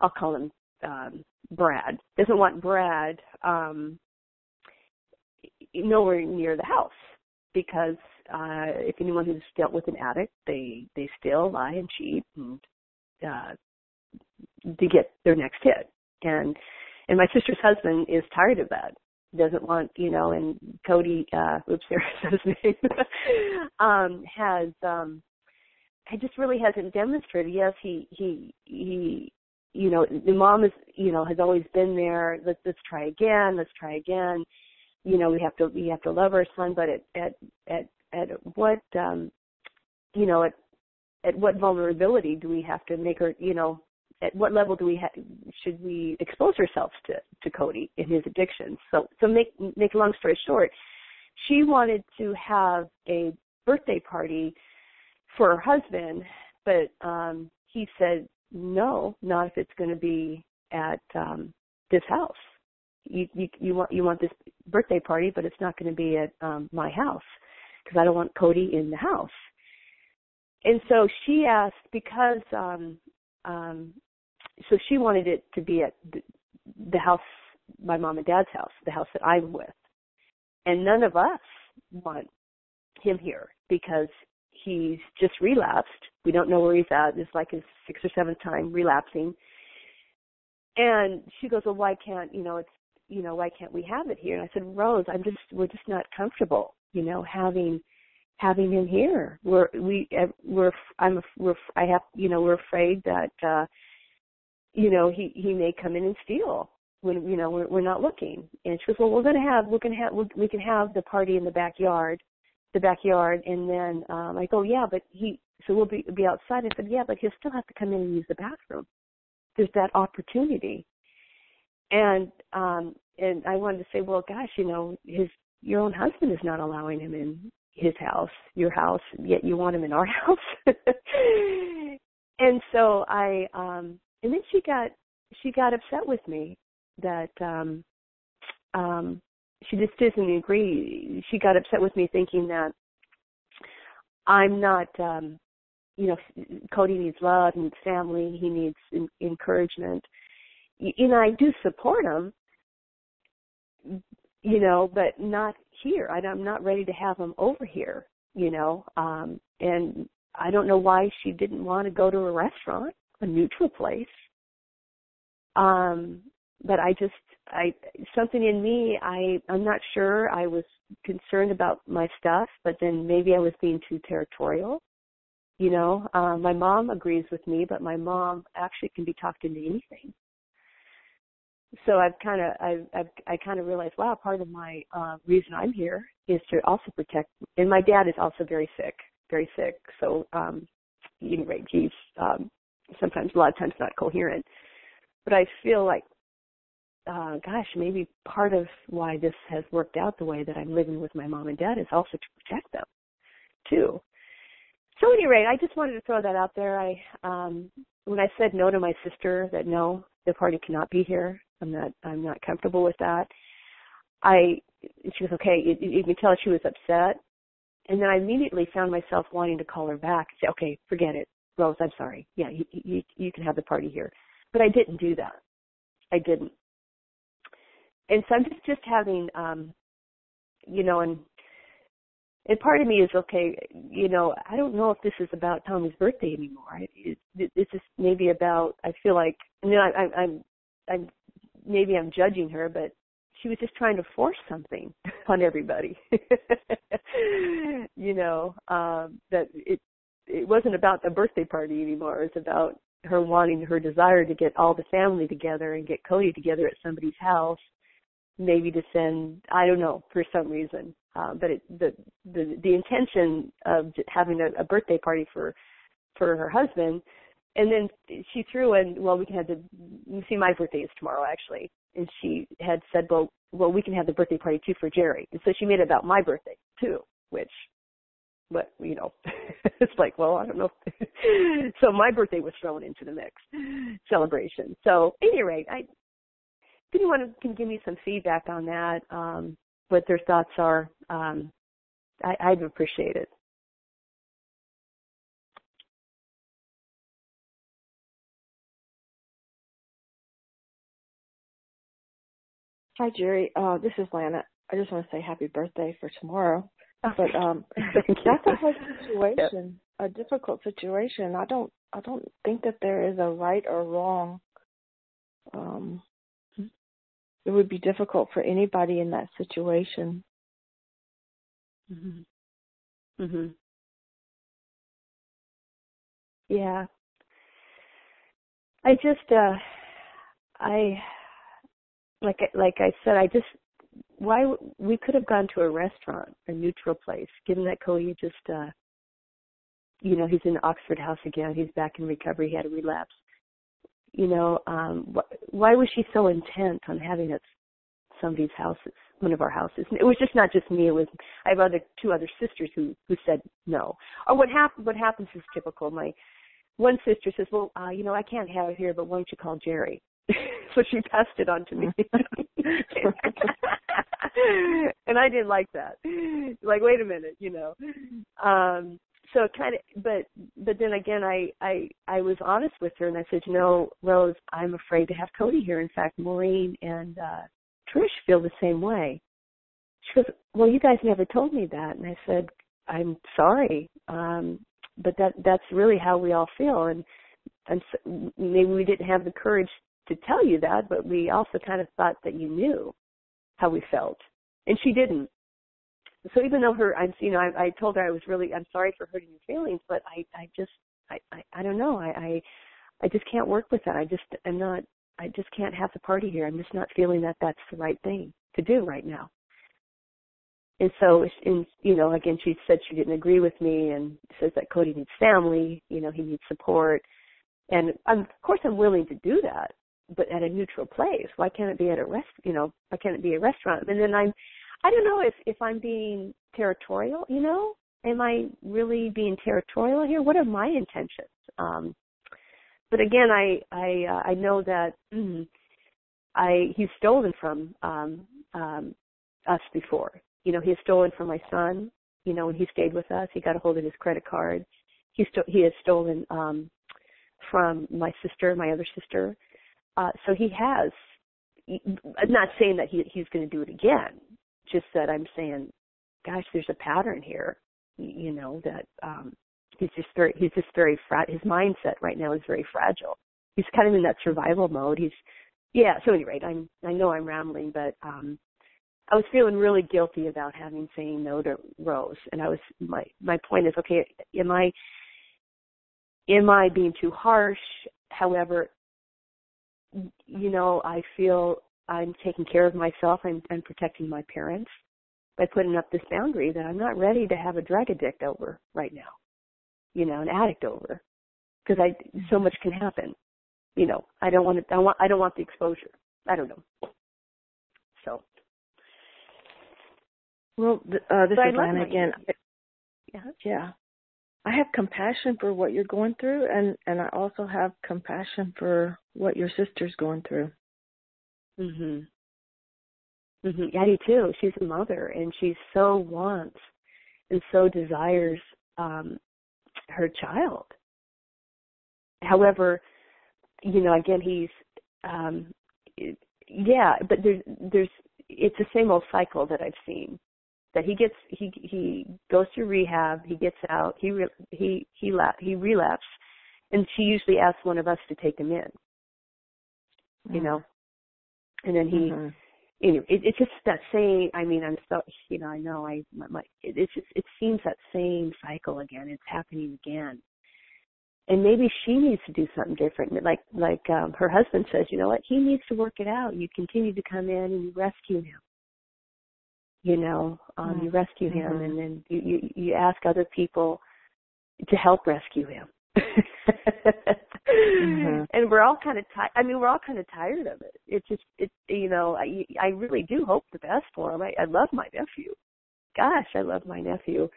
I'll call him um, Brad. Doesn't want Brad um, nowhere near the house because uh, if anyone who's dealt with an addict, they they still lie and cheat and uh, to get their next hit. And and my sister's husband is tired of that. Doesn't want you know. And Cody, uh, oops, there's his name, [LAUGHS] um, has um, he just really hasn't demonstrated. Yes, he he he you know the mom is you know has always been there. Let's let's try again. Let's try again. You know we have to we have to love our son, but at at at at what um you know at at what vulnerability do we have to make her you know at what level do we ha- should we expose ourselves to to Cody in his addiction? So so make make a long story short, she wanted to have a birthday party for her husband, but um he said no, not if it's going to be at um this house. You you you want you want this birthday party, but it's not going to be at um my house because I don't want Cody in the house. And so she asked because um um so she wanted it to be at the, the house, my mom and dad's house, the house that I'm with. And none of us want him here because he's just relapsed. We don't know where he's at. It's like his sixth or seventh time relapsing. And she goes, well, why can't, you know, it's, you know, why can't we have it here? And I said, Rose, I'm just, we're just not comfortable, you know, having, having him here. We're, we, we're, I'm, we're, I have, you know, we're afraid that, uh, you know, he he may come in and steal when you know we're, we're not looking. And she goes, well, we're gonna have we're gonna have we can have the party in the backyard, the backyard, and then um I go, yeah, but he so we'll be be outside. I said, yeah, but he'll still have to come in and use the bathroom. There's that opportunity, and um and I wanted to say, well, gosh, you know, his your own husband is not allowing him in his house, your house, yet you want him in our [LAUGHS] house. and so I um and then she got she got upset with me that um um she just doesn't agree. She got upset with me thinking that i'm not um you know cody needs love needs family he needs in, encouragement. You know i do support him you know but not here. I, i'm not ready to have him over here you know um and i don't know why she didn't want to go to a restaurant a neutral place. Um, but I just, I, something in me, I, I'm not sure. I was concerned about my stuff, but then maybe I was being too territorial. You know, um, my mom agrees with me, but my mom actually can be talked into anything. So I've kind of, I've, I've, I kind of realized, wow, part of my uh, reason I'm here is to also protect. And my dad is also very sick, very sick. So, um, anyway, he's um, sometimes a lot of times not coherent. But I feel like, uh, gosh, maybe part of why this has worked out the way that I'm living with my mom and dad is also to protect them, too. So, at any rate, I just wanted to throw that out there. I, um, when I said no to my sister, that no, the party cannot be here. I'm not, I'm not comfortable with that. I, she was okay. You, you can tell she was upset. And then I immediately found myself wanting to call her back and say, okay, forget it. Rose, I'm sorry. Yeah, you, you, you can have the party here. But I didn't do that. I didn't. And so I'm just, just having, um, you know, and, and part of me is okay, you know, I don't know if this is about Tommy's birthday anymore. It, it, this is maybe about, I feel like, you know, I, I, I'm, I'm, maybe I'm judging her, but she was just trying to force something [LAUGHS] on everybody. [LAUGHS] you know, um, that it it wasn't about the birthday party anymore. It was about her wanting her desire to get all the family together and get Cody together at somebody's house, maybe to send I don't know for some reason. Uh, but it, the the the intention of having a, a birthday party for for her husband, and then she threw in well we can have the see my birthday is tomorrow actually, and she had said well well we can have the birthday party too for Jerry, and so she made it about my birthday too, which but you know, [LAUGHS] it's like, well, I don't know. [LAUGHS] so my birthday was thrown into the mix celebration. So at any rate, I if anyone can give me some feedback on that, um, what their thoughts are, um, I, I'd appreciate it. Hi, Jerry. Uh, this is Lana. I just want to say happy birthday for tomorrow. But um [LAUGHS] that's a hard situation, a difficult situation. I don't I don't think that there is a right or wrong. Um it would be difficult for anybody in that situation. Mhm. Mhm. yeah. I just, uh, I, like, like I said, I just, why we could have gone to a restaurant, a neutral place, given that Cody just, uh, you know, he's in Oxford House again. He's back in recovery. He had a relapse. You know, um, wh- why was she so intent on having it somebody's houses, one of our houses? And it was just not just me. It was I have other two other sisters who who said no. Or what happened? What happens is typical. My one sister says, "Well, uh, you know, I can't have it here, but why don't you call Jerry?" [LAUGHS] so she passed it on to me. [LAUGHS] and I didn't like that. Like, wait a minute, you know. Um so it kind of but but then again I I I was honest with her and I said, "You know, Rose, I'm afraid to have Cody here. In fact, Maureen and uh Trish feel the same way." She goes, "Well, you guys never told me that." And I said, "I'm sorry. Um but that that's really how we all feel and and so, maybe we didn't have the courage to tell you that, but we also kind of thought that you knew how we felt. And she didn't. So even though her, I'm, you know, I, I told her I was really, I'm sorry for hurting your feelings, but I, I just, I, I, I don't know. I, I, I just can't work with that. I just, I'm not, I just can't have the party here. I'm just not feeling that that's the right thing to do right now. And so, and you know, again, she said she didn't agree with me, and says that Cody needs family. You know, he needs support, and I'm, of course, I'm willing to do that but at a neutral place. Why can't it be at a rest? You know, why can't it be a restaurant? And then I'm, I don't know if if I'm being territorial. You know, am I really being territorial here? What are my intentions? Um, but again, I I uh, I know that mm, I he's stolen from um, um, us before. You know, he has stolen from my son. You know, when he stayed with us, he got a hold of his credit card. He sto- he has stolen um, from my sister, my other sister uh, so he has. I'm not saying that he, he's going to do it again. Just that I'm saying, gosh, there's a pattern here. You know that um, he's just very he's just very fra- his mindset right now is very fragile. He's kind of in that survival mode. He's yeah. So anyway, I'm I know I'm rambling, but um, I was feeling really guilty about having saying no to Rose, and I was my my point is okay. Am I am I being too harsh? However, you know, I feel I'm taking care of myself. I'm, I'm protecting my parents by putting up this boundary that I'm not ready to have a drug addict over right now, you know, an addict over, because I so much can happen. You know, I don't want to. I want. I don't want the exposure. I don't know. So. Well, uh, this is Lana again. Yeah. Yeah. I have compassion for what you're going through and and I also have compassion for what your sister's going through. Mhm. Mhm. I do too. She's a mother and she so wants and so desires um her child. However, you know, again he's um yeah, but there's there's it's the same old cycle that I've seen that he gets he he goes through rehab, he gets out, he re, he he la, he relapses, and she usually asks one of us to take him in. You know, and then he. Mm-hmm. Anyway, it, it's just that same. I mean, I'm so you know. I know. I my, my it, it's just it seems that same cycle again. It's happening again, and maybe she needs to do something different. Like like um her husband says, you know what? He needs to work it out. You continue to come in and you rescue him you know um mm-hmm. you rescue him mm-hmm. and then you, you you ask other people to help rescue him. [LAUGHS] and we're all kind of tired i mean we're all kind of tired of it. It's just it you know i i really do hope the best for him i i love my nephew. Gosh i love my nephew.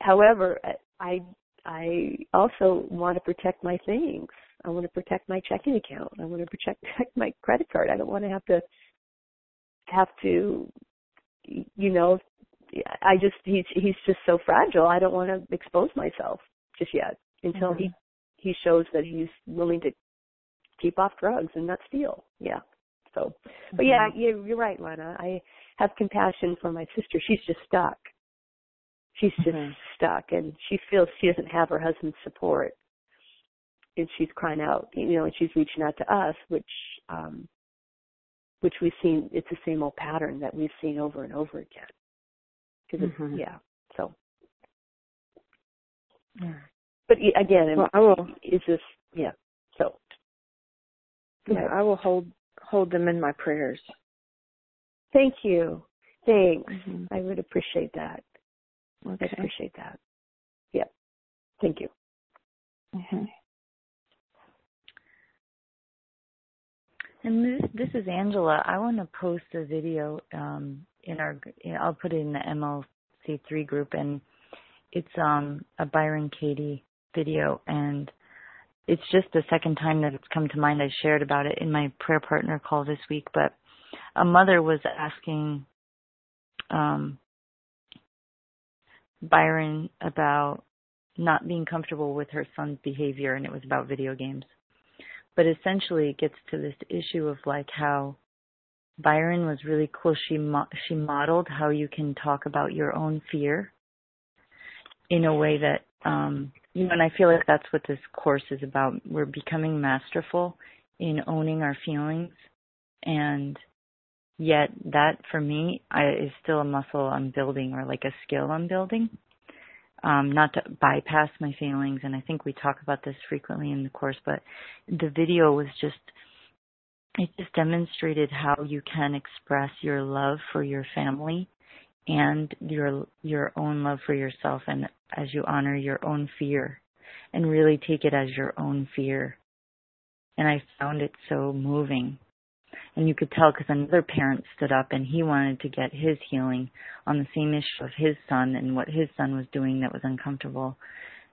However i i also want to protect my things. I want to protect my checking account. I want to protect [LAUGHS] my credit card. I don't want to have to have to you know, I just he's he's just so fragile. I don't want to expose myself just yet until mm-hmm. he he shows that he's willing to keep off drugs and not steal. Yeah. So, but mm-hmm. yeah, yeah, you're right, Lana. I have compassion for my sister. She's just stuck. She's just mm-hmm. stuck, and she feels she doesn't have her husband's support, and she's crying out, you know, and she's reaching out to us, which um which we've seen it's the same old pattern that we've seen over and over again because mm-hmm. yeah so yeah but again, Well, I will. is this yeah? So Yeah, I will hold hold them in my prayers. thank you, thanks. hmm I would appreciate that. Okay. I appreciate that. Yep. Thank you. hmm And this, this is Angela. I want to post a video um, in our. You know, I'll put it in the MLC3 group, and it's um, a Byron Katie video, and it's just the second time that it's come to mind. I shared about it in my prayer partner call this week, but a mother was asking um, Byron about not being comfortable with her son's behavior, and it was about video games but essentially it gets to this issue of like how Byron was really cool. She mo- she modeled how you can talk about your own fear in a way that um you know, and I feel like that's what this course is about. We're becoming masterful in owning our feelings and yet that for me I, is still a muscle I'm building or like a skill I'm building um, not to bypass my feelings. And I think we talk about this frequently in the course, but the video was just, it just demonstrated how you can express your love for your family and your, your own love for yourself and as you honor your own fear and really take it as your own fear. And I found it so moving and you could tell because another parent stood up and he wanted to get his healing on the same issue of his son and what his son was doing that was uncomfortable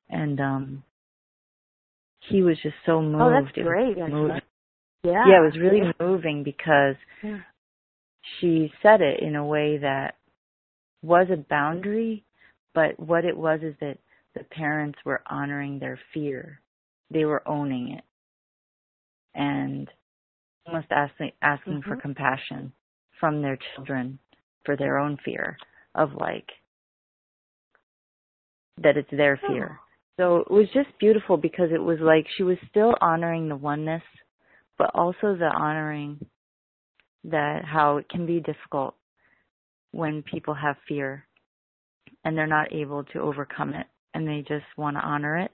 and um he was just so moved Oh, that's It was great. Moving. Yeah. yeah it was really moving because Yeah. she said it in a way that was a boundary but what it was is that the parents were honoring their fear they were owning it and almost asking asking for Mhm. compassion from their children for their own fear of like that it's their fear. So it was just beautiful because it was like she was still honoring the oneness, but also the honoring that how it can be difficult when people have fear and they're not able to overcome it and they just want to honor it.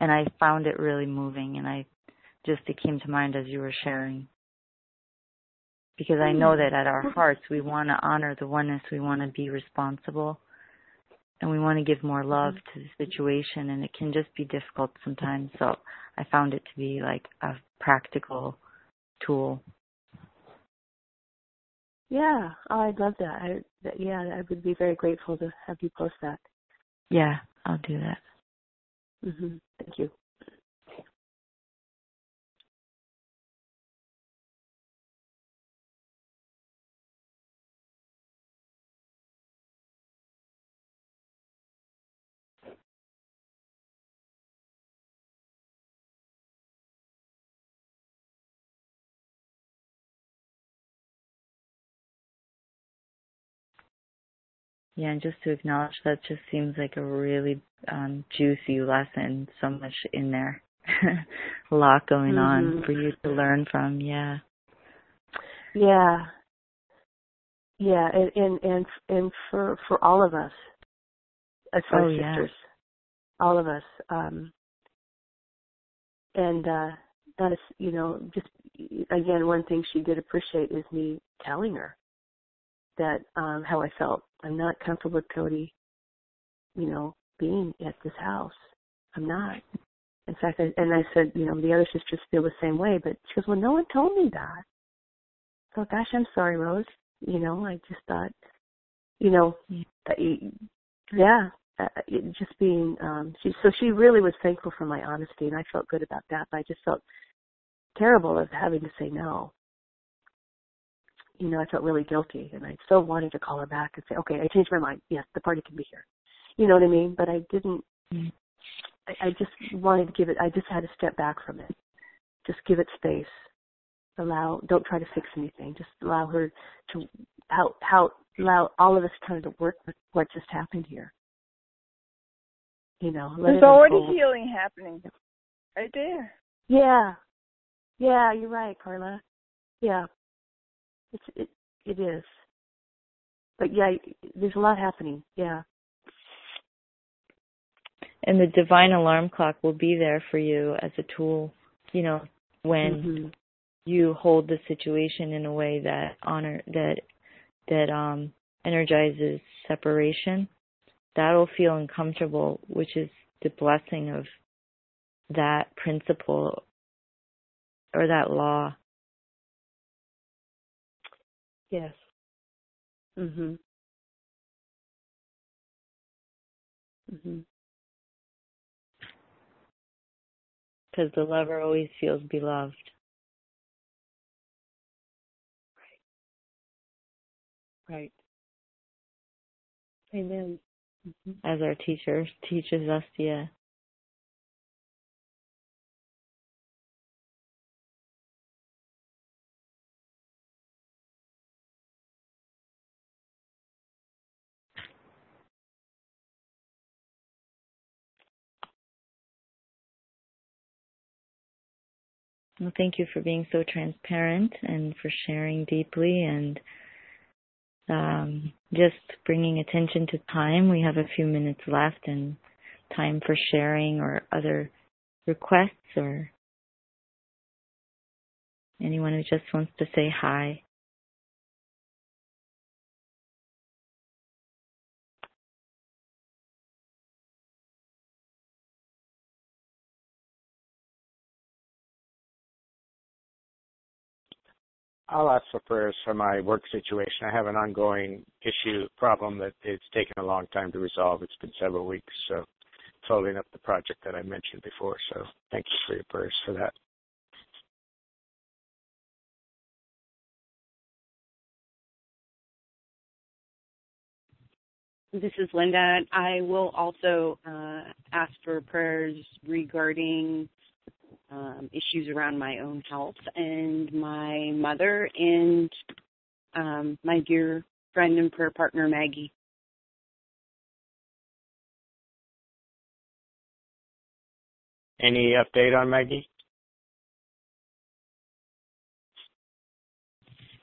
And I found it really moving and I just it came to mind as you were sharing because I know mm. that at our hearts we want to honor the oneness, we want to be responsible, and we want to give more love mm-hmm. to the situation, and it can just be difficult sometimes. So I found it to be like a practical tool. Yeah, oh, I'd love that. I, that. Yeah, I would be very grateful to have you post that. Yeah, I'll do that. hmm Thank you. Yeah, and just to acknowledge that just seems like a really um, juicy lesson. So much in there, [LAUGHS] a lot going on Mhm. for you to learn from. Yeah. Yeah. Yeah, and and and and for for all of us, as Oh, as yeah. sisters, all of us, um, and uh that is, you know, just again, one thing she did appreciate is me telling her that um how I felt. I'm not comfortable with Cody, you know, being at this house. I'm not. In fact, I, and I said, you know, the other sisters feel the same way, but she goes, well, no one told me that. So, gosh, I'm sorry, Rose. You know, I just thought, you know, Yeah. that you- yeah, uh, it just being, um, she, so she really was thankful for my honesty, and I felt good about that. But I just felt terrible of having to say no. You know, I felt really guilty, and I still wanted to call her back and say, okay, I changed my mind. Yes, the party can be here. You know what I mean? But I didn't. I, I just wanted to give it. I just had to step back from it. Just give it space. Allow. Don't try to fix anything. Just allow her to. How how allow all of us kind of to work with what just happened here. You know, let There's already unfold. healing happening right there. Yeah. Yeah, you're right, Carla. Yeah. It's it it is. But yeah, there's a lot happening. Yeah. and the divine alarm clock will be there for you as a tool, you know, when Mm-hmm. you hold the situation in a way that honor that that um energizes separation that'll feel uncomfortable which is the blessing of that principle or that law Yes. Mhm. Mhm. because the lover always feels beloved Right. Amen. Mhm. as our teacher teaches us yeah Well, thank you for being so transparent and for sharing deeply and um, just bringing attention to time. We have a few minutes left and time for sharing or other requests or anyone who just wants to say hi. I'll ask for prayers for my work situation. I have an ongoing issue, problem that it's taken a long time to resolve. It's been several weeks, so following up the project that I mentioned before. So thank you for your prayers for that. This is Linda. I will also uh, ask for prayers regarding um, issues around my own health and my mother and um, my dear friend and prayer partner Maggie. Any update on Maggie?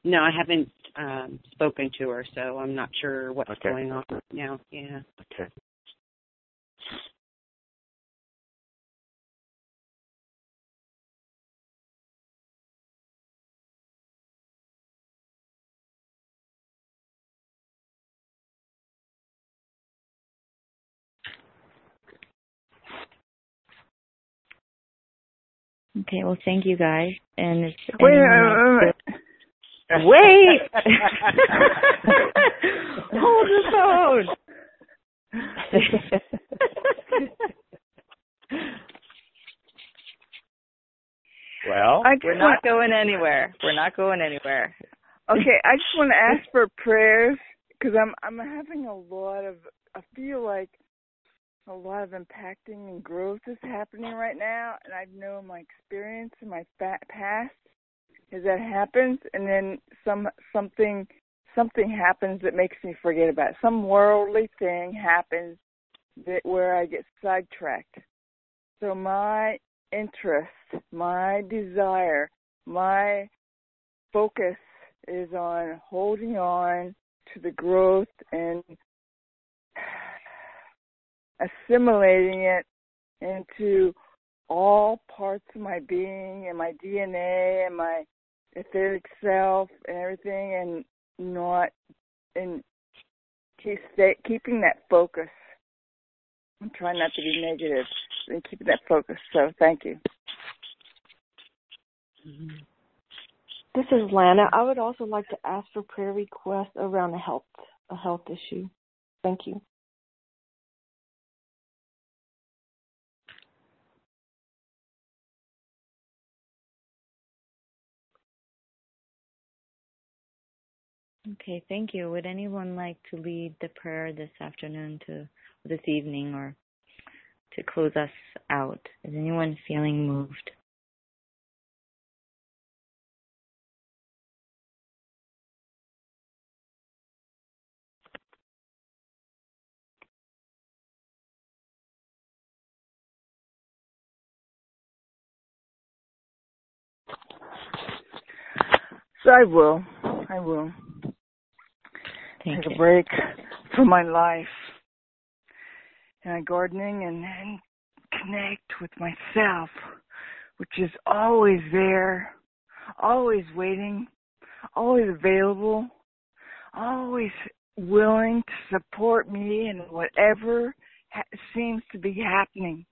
No, I haven't um, spoken to her, so I'm not sure what's Okay. going on right now. Yeah. Okay. Okay, well, thank you guys. And if Wait, anyone wait, wait, Wait! Uh, [LAUGHS] Hold the phone. [LAUGHS] well, I just We're want not going anywhere. We're not going anywhere. okay, I just want to ask for prayers because I'm I'm having a lot of I feel like a lot of impacting and growth is happening right now, and I know my experience and my past is that happens, and then some something something happens that makes me forget about it. Some worldly thing happens that where I get sidetracked. So my interest, my desire, my focus is on holding on to the growth and assimilating it into all parts of my being and my DNA and my etheric self and everything and not and keep stay, keeping that focus. I'm trying not to be negative and keeping that focus. So thank you. This is Lana. I would also like to ask for prayer requests around a health a health issue. Thank you. Okay, thank you. Would anyone like to lead the prayer this afternoon to this evening or to close us out? Is anyone feeling moved? So I will. I will. Thank take you. a break from my life. and gardening and, and connect with myself, which is always there, always waiting, always available, always willing to support me in whatever ha- seems to be happening.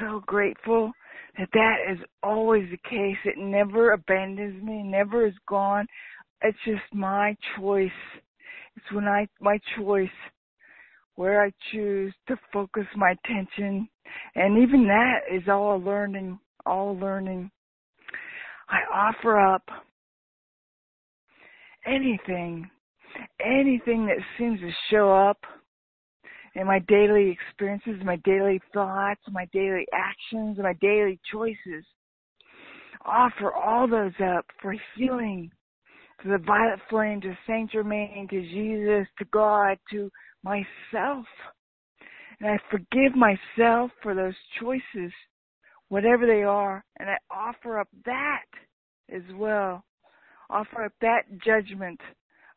So grateful that that is always the case. It never abandons me, never is gone. It's just my choice. It's when I, my choice where I choose to focus my attention. And even that is all learning, all learning. I offer up anything, anything that seems to show up in my daily experiences, my daily thoughts, my daily actions, my daily choices. Offer all those up for healing to the violet flame, to Saint Germain, to Jesus, to God, to myself. And I forgive myself for those choices, whatever they are, and I offer up that as well. Offer up that judgment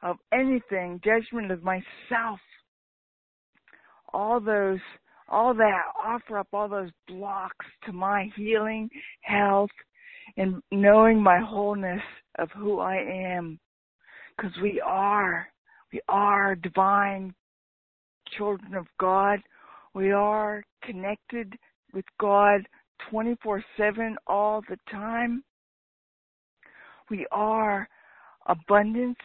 of anything, judgment of myself. All those, all that, offer up all those blocks to my healing, health, and knowing my wholeness of who I am. Cause we are, we are divine children of God. We are connected with God 24 7 all the time. We are abundance.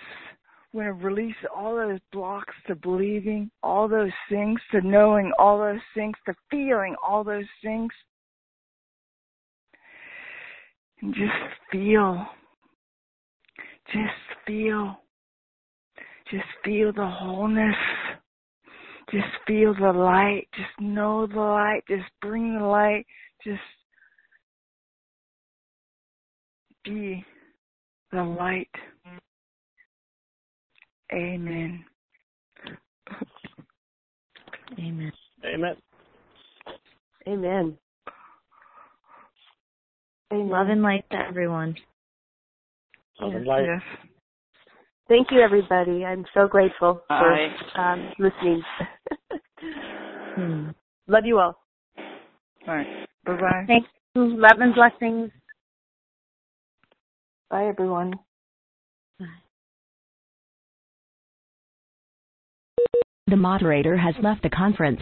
We're going to release all those blocks to believing all those things, to knowing all those things, to feeling all those things. And just feel. Just feel. Just feel the wholeness. Just feel the light. Just know the light. Just bring the light. Just be the light. Amen. Amen. Amen. Amen. Amen. Love and light to everyone. Love and light. yes. Thank you, everybody. I'm so grateful for um, listening. [LAUGHS] Hmm. Love you all. All right. Bye bye. Thanks. Love and blessings. Bye, everyone. The moderator has left the conference.